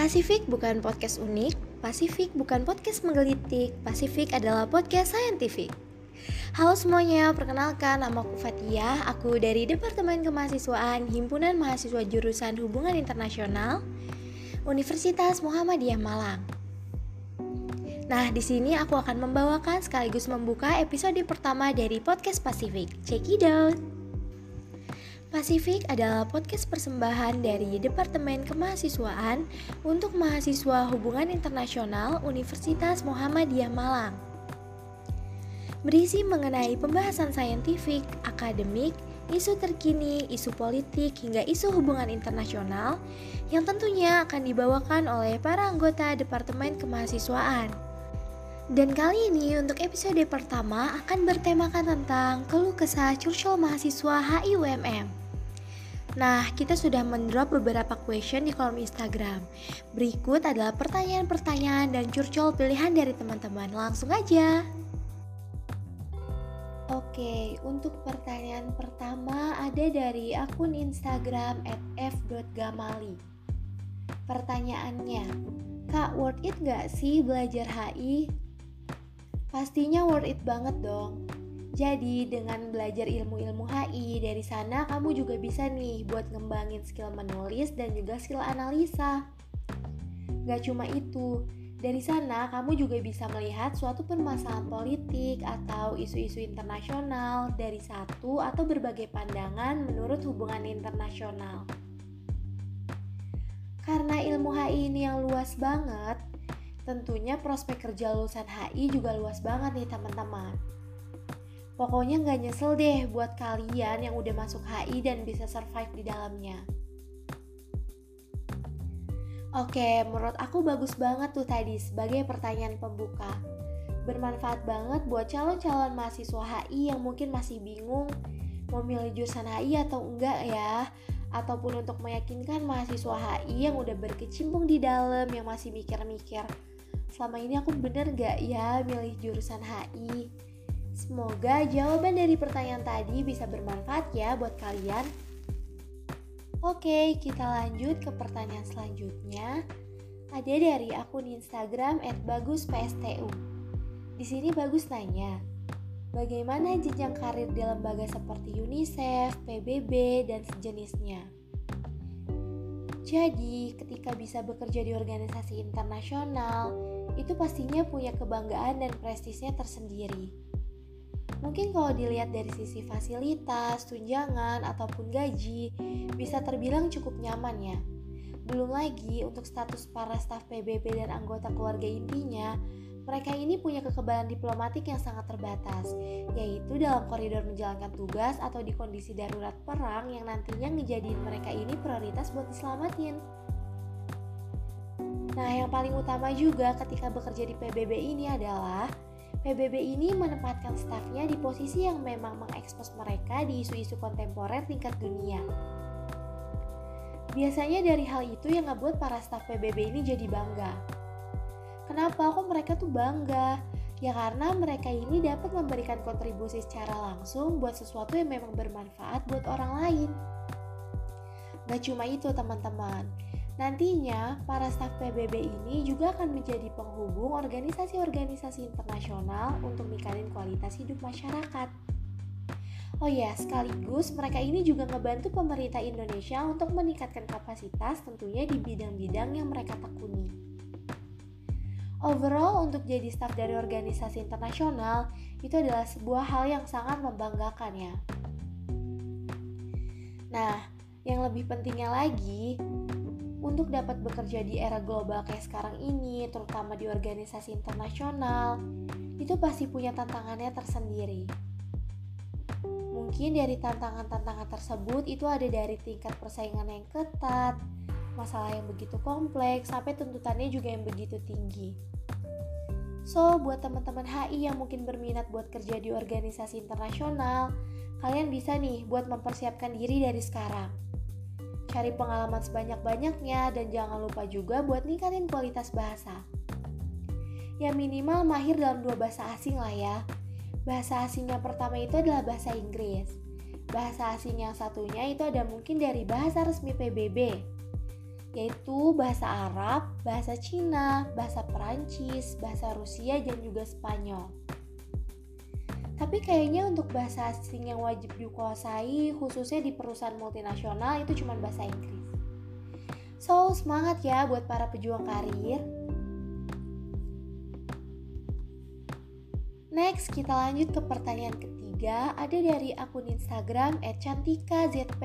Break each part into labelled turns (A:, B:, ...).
A: Pasifik bukan podcast unik, Pasifik bukan podcast menggelitik, Pasifik adalah podcast saintifik. Halo semuanya, perkenalkan nama aku Fatia, aku dari Departemen Kemahasiswaan Himpunan Mahasiswa Jurusan Hubungan Internasional Universitas Muhammadiyah Malang. Nah, di sini aku akan membawakan sekaligus membuka episode pertama dari podcast Pasifik. Check it out. Pasifik adalah podcast persembahan dari Departemen Kemahasiswaan untuk mahasiswa Hubungan Internasional Universitas Muhammadiyah Malang. Berisi mengenai pembahasan saintifik, akademik, isu terkini, isu politik, hingga isu hubungan internasional yang tentunya akan dibawakan oleh para anggota Departemen Kemahasiswaan. Dan kali ini untuk episode pertama akan bertemakan tentang keluh kesah curcol mahasiswa HIUMM. Nah, kita sudah mendrop beberapa question di kolom Instagram. Berikut adalah pertanyaan-pertanyaan dan curcol pilihan dari teman-teman. Langsung aja. Oke, untuk pertanyaan pertama ada dari akun Instagram @f.gamali. Pertanyaannya, Kak, worth it gak sih belajar HI? Pastinya worth it banget dong. Jadi dengan belajar ilmu-ilmu HI dari sana kamu juga bisa nih buat ngembangin skill menulis dan juga skill analisa. Gak cuma itu, dari sana kamu juga bisa melihat suatu permasalahan politik atau isu-isu internasional dari satu atau berbagai pandangan menurut hubungan internasional. Karena ilmu HI ini yang luas banget, tentunya prospek kerja lulusan HI juga luas banget nih teman-teman. Pokoknya nggak nyesel deh buat kalian yang udah masuk HI dan bisa survive di dalamnya. Oke, menurut aku bagus banget tuh tadi sebagai pertanyaan pembuka. Bermanfaat banget buat calon-calon mahasiswa HI yang mungkin masih bingung mau milih jurusan HI atau enggak ya ataupun untuk meyakinkan mahasiswa HI yang udah berkecimpung di dalam yang masih mikir-mikir selama ini aku bener gak ya milih jurusan HI Semoga jawaban dari pertanyaan tadi bisa bermanfaat ya buat kalian. Oke, kita lanjut ke pertanyaan selanjutnya. Ada dari akun Instagram @baguspstu. Di sini Bagus nanya, bagaimana jenjang karir di lembaga seperti UNICEF, PBB, dan sejenisnya? Jadi, ketika bisa bekerja di organisasi internasional, itu pastinya punya kebanggaan dan prestisnya tersendiri. Mungkin kalau dilihat dari sisi fasilitas, tunjangan, ataupun gaji, bisa terbilang cukup nyaman ya. Belum lagi untuk status para staf PBB dan anggota keluarga intinya, mereka ini punya kekebalan diplomatik yang sangat terbatas, yaitu dalam koridor menjalankan tugas atau di kondisi darurat perang yang nantinya ngejadiin mereka ini prioritas buat diselamatin. Nah, yang paling utama juga ketika bekerja di PBB ini adalah PBB ini menempatkan stafnya di posisi yang memang mengekspos mereka di isu-isu kontemporer tingkat dunia. Biasanya dari hal itu yang ngebuat para staf PBB ini jadi bangga. Kenapa kok mereka tuh bangga? Ya karena mereka ini dapat memberikan kontribusi secara langsung buat sesuatu yang memang bermanfaat buat orang lain. Gak cuma itu teman-teman, Nantinya, para staf PBB ini juga akan menjadi penghubung organisasi-organisasi internasional untuk meningkatkan kualitas hidup masyarakat. Oh ya, sekaligus mereka ini juga ngebantu pemerintah Indonesia untuk meningkatkan kapasitas tentunya di bidang-bidang yang mereka tekuni. Overall, untuk jadi staf dari organisasi internasional itu adalah sebuah hal yang sangat membanggakan ya. Nah, yang lebih pentingnya lagi, untuk dapat bekerja di era global kayak sekarang ini, terutama di organisasi internasional, itu pasti punya tantangannya tersendiri. Mungkin dari tantangan-tantangan tersebut itu ada dari tingkat persaingan yang ketat, masalah yang begitu kompleks, sampai tuntutannya juga yang begitu tinggi. So, buat teman-teman HI yang mungkin berminat buat kerja di organisasi internasional, kalian bisa nih buat mempersiapkan diri dari sekarang Cari pengalaman sebanyak-banyaknya dan jangan lupa juga buat ningkatin kualitas bahasa. Ya minimal mahir dalam dua bahasa asing lah ya. Bahasa asing yang pertama itu adalah bahasa Inggris. Bahasa asing yang satunya itu ada mungkin dari bahasa resmi PBB. yaitu bahasa Arab, bahasa Cina, bahasa Perancis, bahasa Rusia, dan juga Spanyol. Tapi kayaknya untuk bahasa asing yang wajib dikuasai, khususnya di perusahaan multinasional, itu cuma bahasa Inggris. So, semangat ya buat para pejuang karir. Next, kita lanjut ke pertanyaan ketiga, ada dari akun Instagram @cantikazp.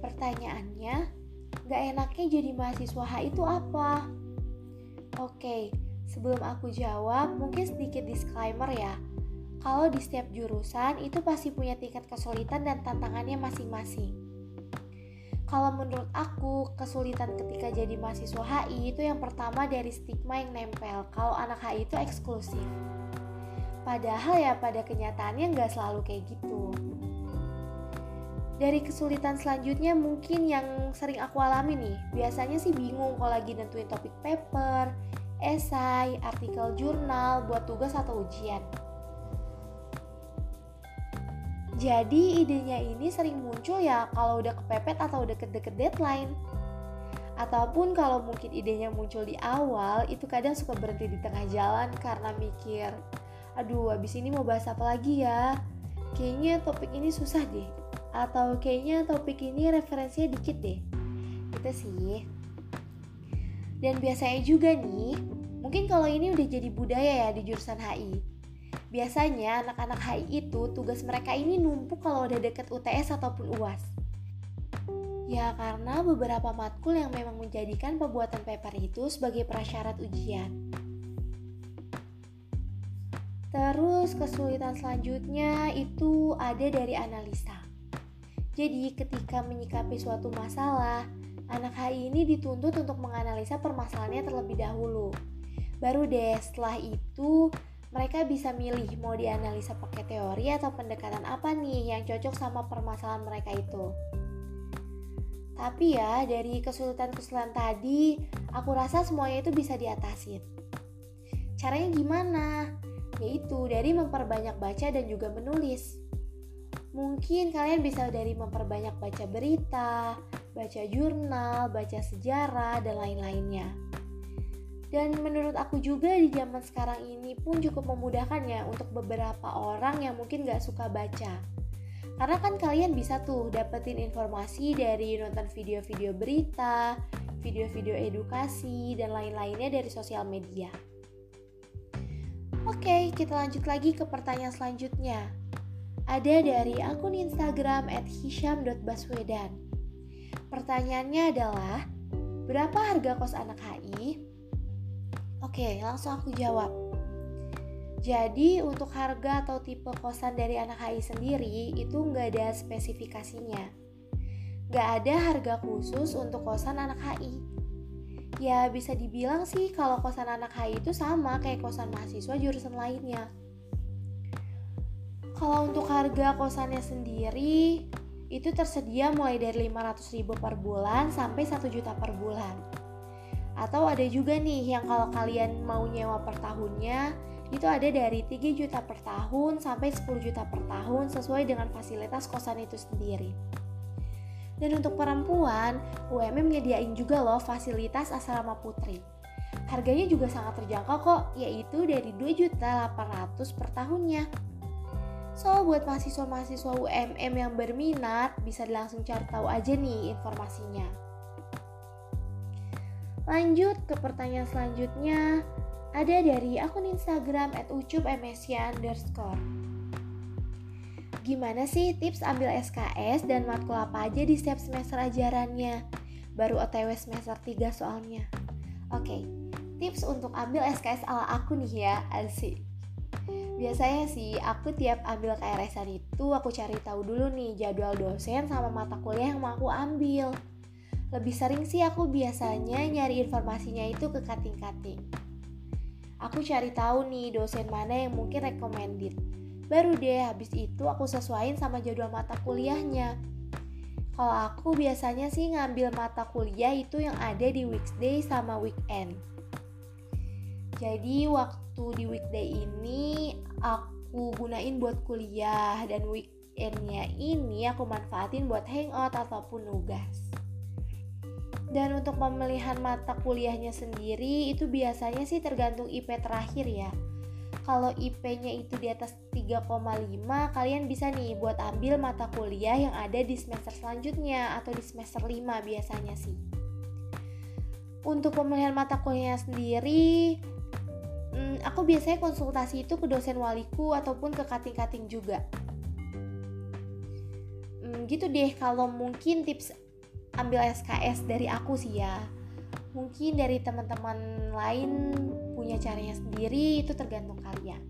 A: Pertanyaannya, gak enaknya jadi mahasiswa H itu apa? Oke, sebelum aku jawab, mungkin sedikit disclaimer ya. Kalau di setiap jurusan itu pasti punya tingkat kesulitan dan tantangannya masing-masing. Kalau menurut aku, kesulitan ketika jadi mahasiswa HI itu yang pertama dari stigma yang nempel kalau anak HI itu eksklusif. Padahal ya pada kenyataannya nggak selalu kayak gitu. Dari kesulitan selanjutnya mungkin yang sering aku alami nih, biasanya sih bingung kalau lagi nentuin topik paper, esai, artikel jurnal buat tugas atau ujian. Jadi idenya ini sering muncul ya kalau udah kepepet atau udah deket-deket deadline. Ataupun kalau mungkin idenya muncul di awal, itu kadang suka berhenti di tengah jalan karena mikir, aduh abis ini mau bahas apa lagi ya? Kayaknya topik ini susah deh atau kayaknya topik ini referensinya dikit deh gitu sih dan biasanya juga nih mungkin kalau ini udah jadi budaya ya di jurusan HI biasanya anak-anak HI itu tugas mereka ini numpuk kalau udah deket UTS ataupun UAS ya karena beberapa matkul yang memang menjadikan pembuatan paper itu sebagai prasyarat ujian. Terus kesulitan selanjutnya itu ada dari analisa. Jadi, ketika menyikapi suatu masalah, anak HI ini dituntut untuk menganalisa permasalahannya terlebih dahulu. Baru deh setelah itu mereka bisa milih mau dianalisa pakai teori atau pendekatan apa nih yang cocok sama permasalahan mereka itu. Tapi ya, dari kesulitan-kesulitan tadi, aku rasa semuanya itu bisa diatasin. Caranya gimana? Yaitu dari memperbanyak baca dan juga menulis. Mungkin kalian bisa dari memperbanyak baca berita, baca jurnal, baca sejarah, dan lain-lainnya. Dan menurut aku juga di zaman sekarang ini pun cukup memudahkan ya untuk beberapa orang yang mungkin gak suka baca. Karena kan kalian bisa tuh dapetin informasi dari nonton video-video berita, video-video edukasi, dan lain-lainnya dari sosial media. Oke, kita lanjut lagi ke pertanyaan selanjutnya ada dari akun Instagram @hisham.baswedan. Pertanyaannya adalah, berapa harga kos anak HI? Oke, langsung aku jawab. Jadi untuk harga atau tipe kosan dari anak HI sendiri itu nggak ada spesifikasinya. Nggak ada harga khusus untuk kosan anak HI. Ya bisa dibilang sih kalau kosan anak HI itu sama kayak kosan mahasiswa jurusan lainnya. Kalau untuk harga kosannya sendiri itu tersedia mulai dari 500 ribu per bulan sampai 1 juta per bulan. Atau ada juga nih yang kalau kalian mau nyewa per tahunnya itu ada dari 3 juta per tahun sampai 10 juta per tahun sesuai dengan fasilitas kosan itu sendiri. Dan untuk perempuan, UMM menyediain juga loh fasilitas asrama putri. Harganya juga sangat terjangkau kok, yaitu dari 2.800 per tahunnya. So, buat mahasiswa-mahasiswa UMM yang berminat, bisa langsung cari tahu aja nih informasinya. Lanjut ke pertanyaan selanjutnya, ada dari akun Instagram at. Gimana sih tips ambil SKS dan matkul apa aja di setiap semester ajarannya? Baru OTW semester 3 soalnya. Oke, tips untuk ambil SKS ala aku nih ya, asik. Biasanya sih aku tiap ambil KRS-an itu aku cari tahu dulu nih jadwal dosen sama mata kuliah yang mau aku ambil. Lebih sering sih aku biasanya nyari informasinya itu ke kating-kating. Aku cari tahu nih dosen mana yang mungkin recommended. Baru deh habis itu aku sesuaiin sama jadwal mata kuliahnya. Kalau aku biasanya sih ngambil mata kuliah itu yang ada di weekday sama weekend. Jadi waktu di weekday ini aku gunain buat kuliah dan weekendnya ini aku manfaatin buat hangout ataupun nugas. Dan untuk pemilihan mata kuliahnya sendiri itu biasanya sih tergantung IP terakhir ya. Kalau IP-nya itu di atas 3,5, kalian bisa nih buat ambil mata kuliah yang ada di semester selanjutnya atau di semester 5 biasanya sih. Untuk pemilihan mata kuliahnya sendiri, hmm, aku biasanya konsultasi itu ke dosen waliku ataupun ke kating-kating juga. Hmm, gitu deh kalau mungkin tips ambil SKS dari aku sih ya. Mungkin dari teman-teman lain punya caranya sendiri itu tergantung kalian.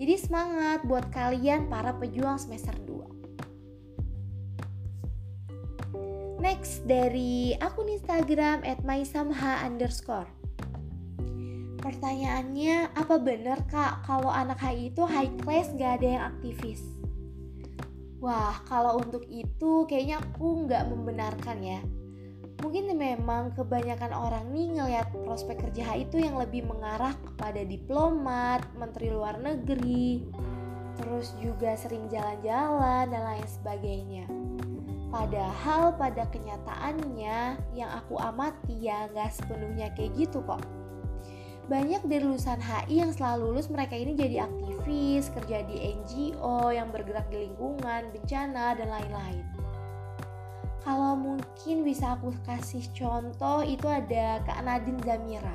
A: Jadi semangat buat kalian para pejuang semester 2 next dari akun Instagram at underscore Pertanyaannya, apa bener kak kalau anak HI itu high class gak ada yang aktivis? Wah, kalau untuk itu kayaknya aku nggak membenarkan ya. Mungkin memang kebanyakan orang nih ngelihat prospek kerja itu yang lebih mengarah kepada diplomat, menteri luar negeri, terus juga sering jalan-jalan dan lain sebagainya. Padahal pada kenyataannya yang aku amati ya nggak sepenuhnya kayak gitu kok banyak dari lulusan HI yang setelah lulus mereka ini jadi aktivis, kerja di NGO yang bergerak di lingkungan, bencana, dan lain-lain. Kalau mungkin bisa aku kasih contoh itu ada Kak Nadine Zamira.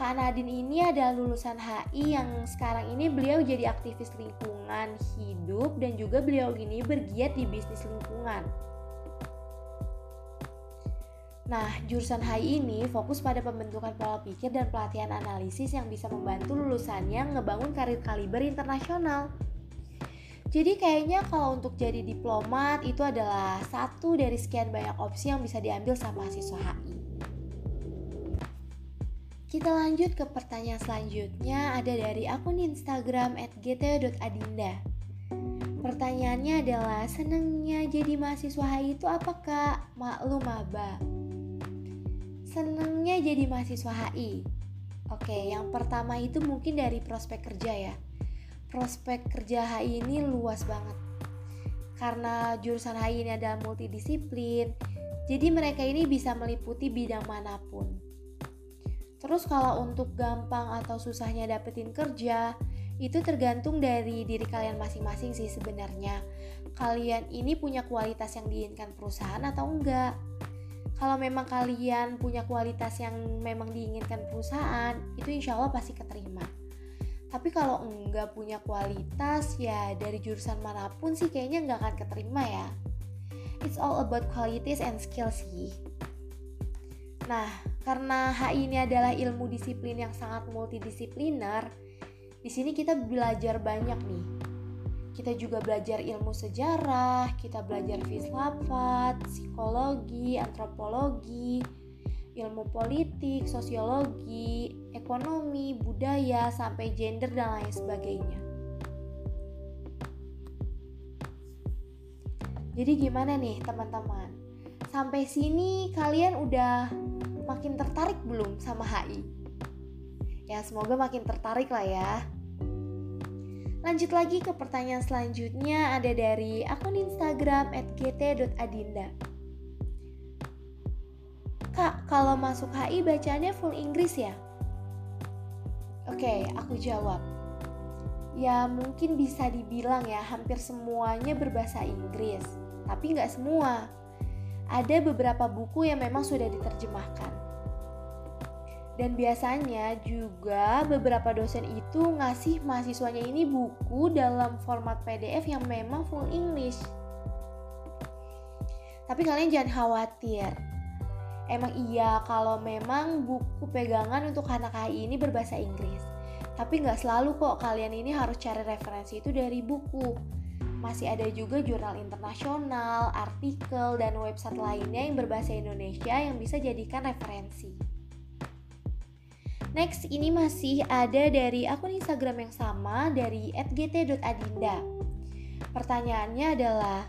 A: Kak Nadine ini adalah lulusan HI yang sekarang ini beliau jadi aktivis lingkungan hidup dan juga beliau ini bergiat di bisnis lingkungan. Nah, jurusan HI ini fokus pada pembentukan pola pikir dan pelatihan analisis yang bisa membantu lulusannya ngebangun karir kaliber internasional. Jadi kayaknya kalau untuk jadi diplomat itu adalah satu dari sekian banyak opsi yang bisa diambil sama mahasiswa HI. Kita lanjut ke pertanyaan selanjutnya ada dari akun Instagram @gt.adinda. Pertanyaannya adalah senengnya jadi mahasiswa HI itu apa kak? Maklum maba. Senengnya jadi mahasiswa HI. Oke, yang pertama itu mungkin dari prospek kerja ya. Prospek kerja HI ini luas banget. Karena jurusan HI ini adalah multidisiplin, jadi mereka ini bisa meliputi bidang mana pun. Terus kalau untuk gampang atau susahnya dapetin kerja, itu tergantung dari diri kalian masing-masing sih sebenarnya. Kalian ini punya kualitas yang diinginkan perusahaan atau enggak? Kalau memang kalian punya kualitas yang memang diinginkan perusahaan itu insya Allah pasti keterima. Tapi kalau enggak punya kualitas ya dari jurusan mana pun sih kayaknya nggak akan keterima ya. It's all about qualities and skills sih. Nah karena HI ini adalah ilmu disiplin yang sangat multidisipliner di sini kita belajar banyak nih kita juga belajar ilmu sejarah, kita belajar filsafat, psikologi, antropologi, ilmu politik, sosiologi, ekonomi, budaya, sampai gender dan lain sebagainya. Jadi gimana nih teman-teman? Sampai sini kalian udah makin tertarik belum sama HI? Ya semoga makin tertarik lah ya. Lanjut lagi ke pertanyaan selanjutnya ada dari akun Instagram @gt.adinda. Kak, kalau masuk HI bacanya full Inggris ya? Oke, aku jawab. Ya mungkin bisa dibilang ya hampir semuanya berbahasa Inggris, tapi nggak semua. Ada beberapa buku yang memang sudah diterjemahkan. Dan biasanya juga beberapa dosen itu ngasih mahasiswanya ini buku dalam format PDF yang memang full English. Tapi kalian jangan khawatir. Emang iya kalau memang buku pegangan untuk anak HI ini berbahasa Inggris. Tapi nggak selalu kok kalian ini harus cari referensi itu dari buku. Masih ada juga jurnal internasional, artikel, dan website lainnya yang berbahasa Indonesia yang bisa jadikan referensi. Next, ini masih ada dari akun Instagram yang sama dari @gt.adinda. Pertanyaannya adalah,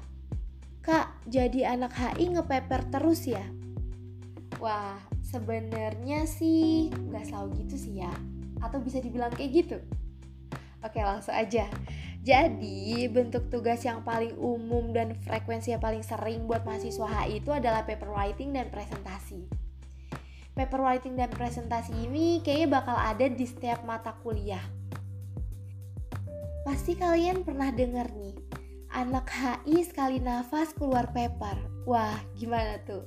A: Kak, jadi anak HI ngepeper terus ya? Wah, sebenarnya sih nggak selalu gitu sih ya. Atau bisa dibilang kayak gitu. Oke, langsung aja. Jadi, bentuk tugas yang paling umum dan frekuensi yang paling sering buat mahasiswa HI itu adalah paper writing dan presentasi. Paper writing dan presentasi ini kayaknya bakal ada di setiap mata kuliah. Pasti kalian pernah dengar nih, anak HI sekali nafas keluar paper. Wah, gimana tuh?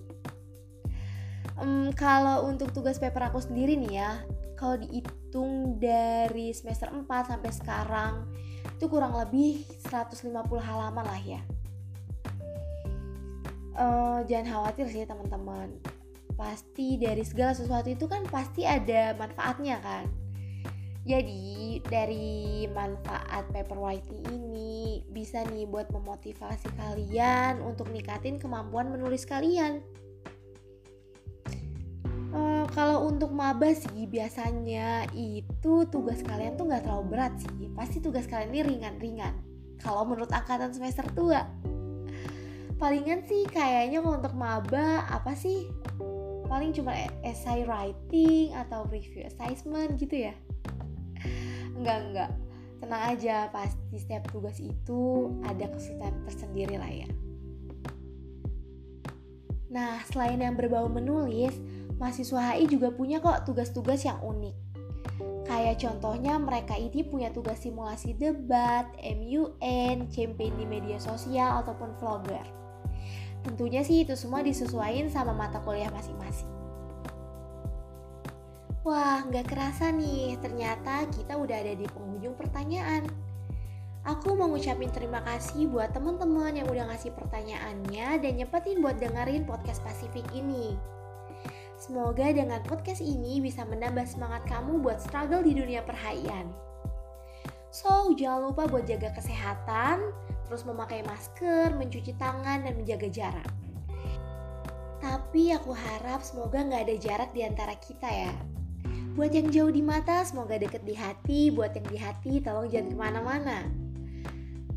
A: Um, kalau untuk tugas paper aku sendiri nih ya, kalau dihitung dari semester 4 sampai sekarang itu kurang lebih 150 halaman lah ya uh, jangan khawatir sih teman-teman pasti dari segala sesuatu itu kan pasti ada manfaatnya kan. Jadi dari manfaat paper writing ini bisa nih buat memotivasi kalian untuk ningkatin kemampuan menulis kalian. Kalau untuk maba sih biasanya itu tugas kalian tuh nggak terlalu berat sih. Pasti tugas kalian ini ringan-ringan. Kalau menurut angkatan semester tua. Palingan sih kayaknya untuk maba apa sih paling cuma essay writing atau review assessment gitu ya enggak enggak tenang aja pasti setiap tugas itu ada kesulitan tersendiri lah ya nah selain yang berbau menulis mahasiswa HI juga punya kok tugas-tugas yang unik. Kayak contohnya mereka ini punya tugas simulasi debat, MUN, campaign di media sosial ataupun vlogger. Tentunya sih itu semua disesuaikan sama mata kuliah masing-masing. Wah, nggak kerasa nih, ternyata kita udah ada di penghujung pertanyaan. Aku mau ngucapin terima kasih buat teman-teman yang udah ngasih pertanyaannya dan nyepetin buat dengerin podcast Pasifik ini. Semoga dengan podcast ini bisa menambah semangat kamu buat struggle di dunia perhaian. So, jangan lupa buat jaga kesehatan, terus memakai masker, mencuci tangan, dan menjaga jarak. Tapi aku harap semoga nggak ada jarak di antara kita ya. Buat yang jauh di mata, semoga deket di hati. Buat yang di hati, tolong jangan ke mana-mana.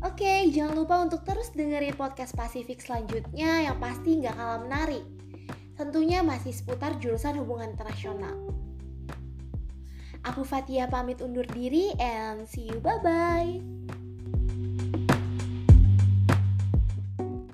A: Oke, jangan lupa untuk terus dengerin podcast Pasifik selanjutnya yang pasti nggak kalah menarik tentunya masih seputar jurusan hubungan internasional. Aku Fatia pamit undur diri and see you bye-bye.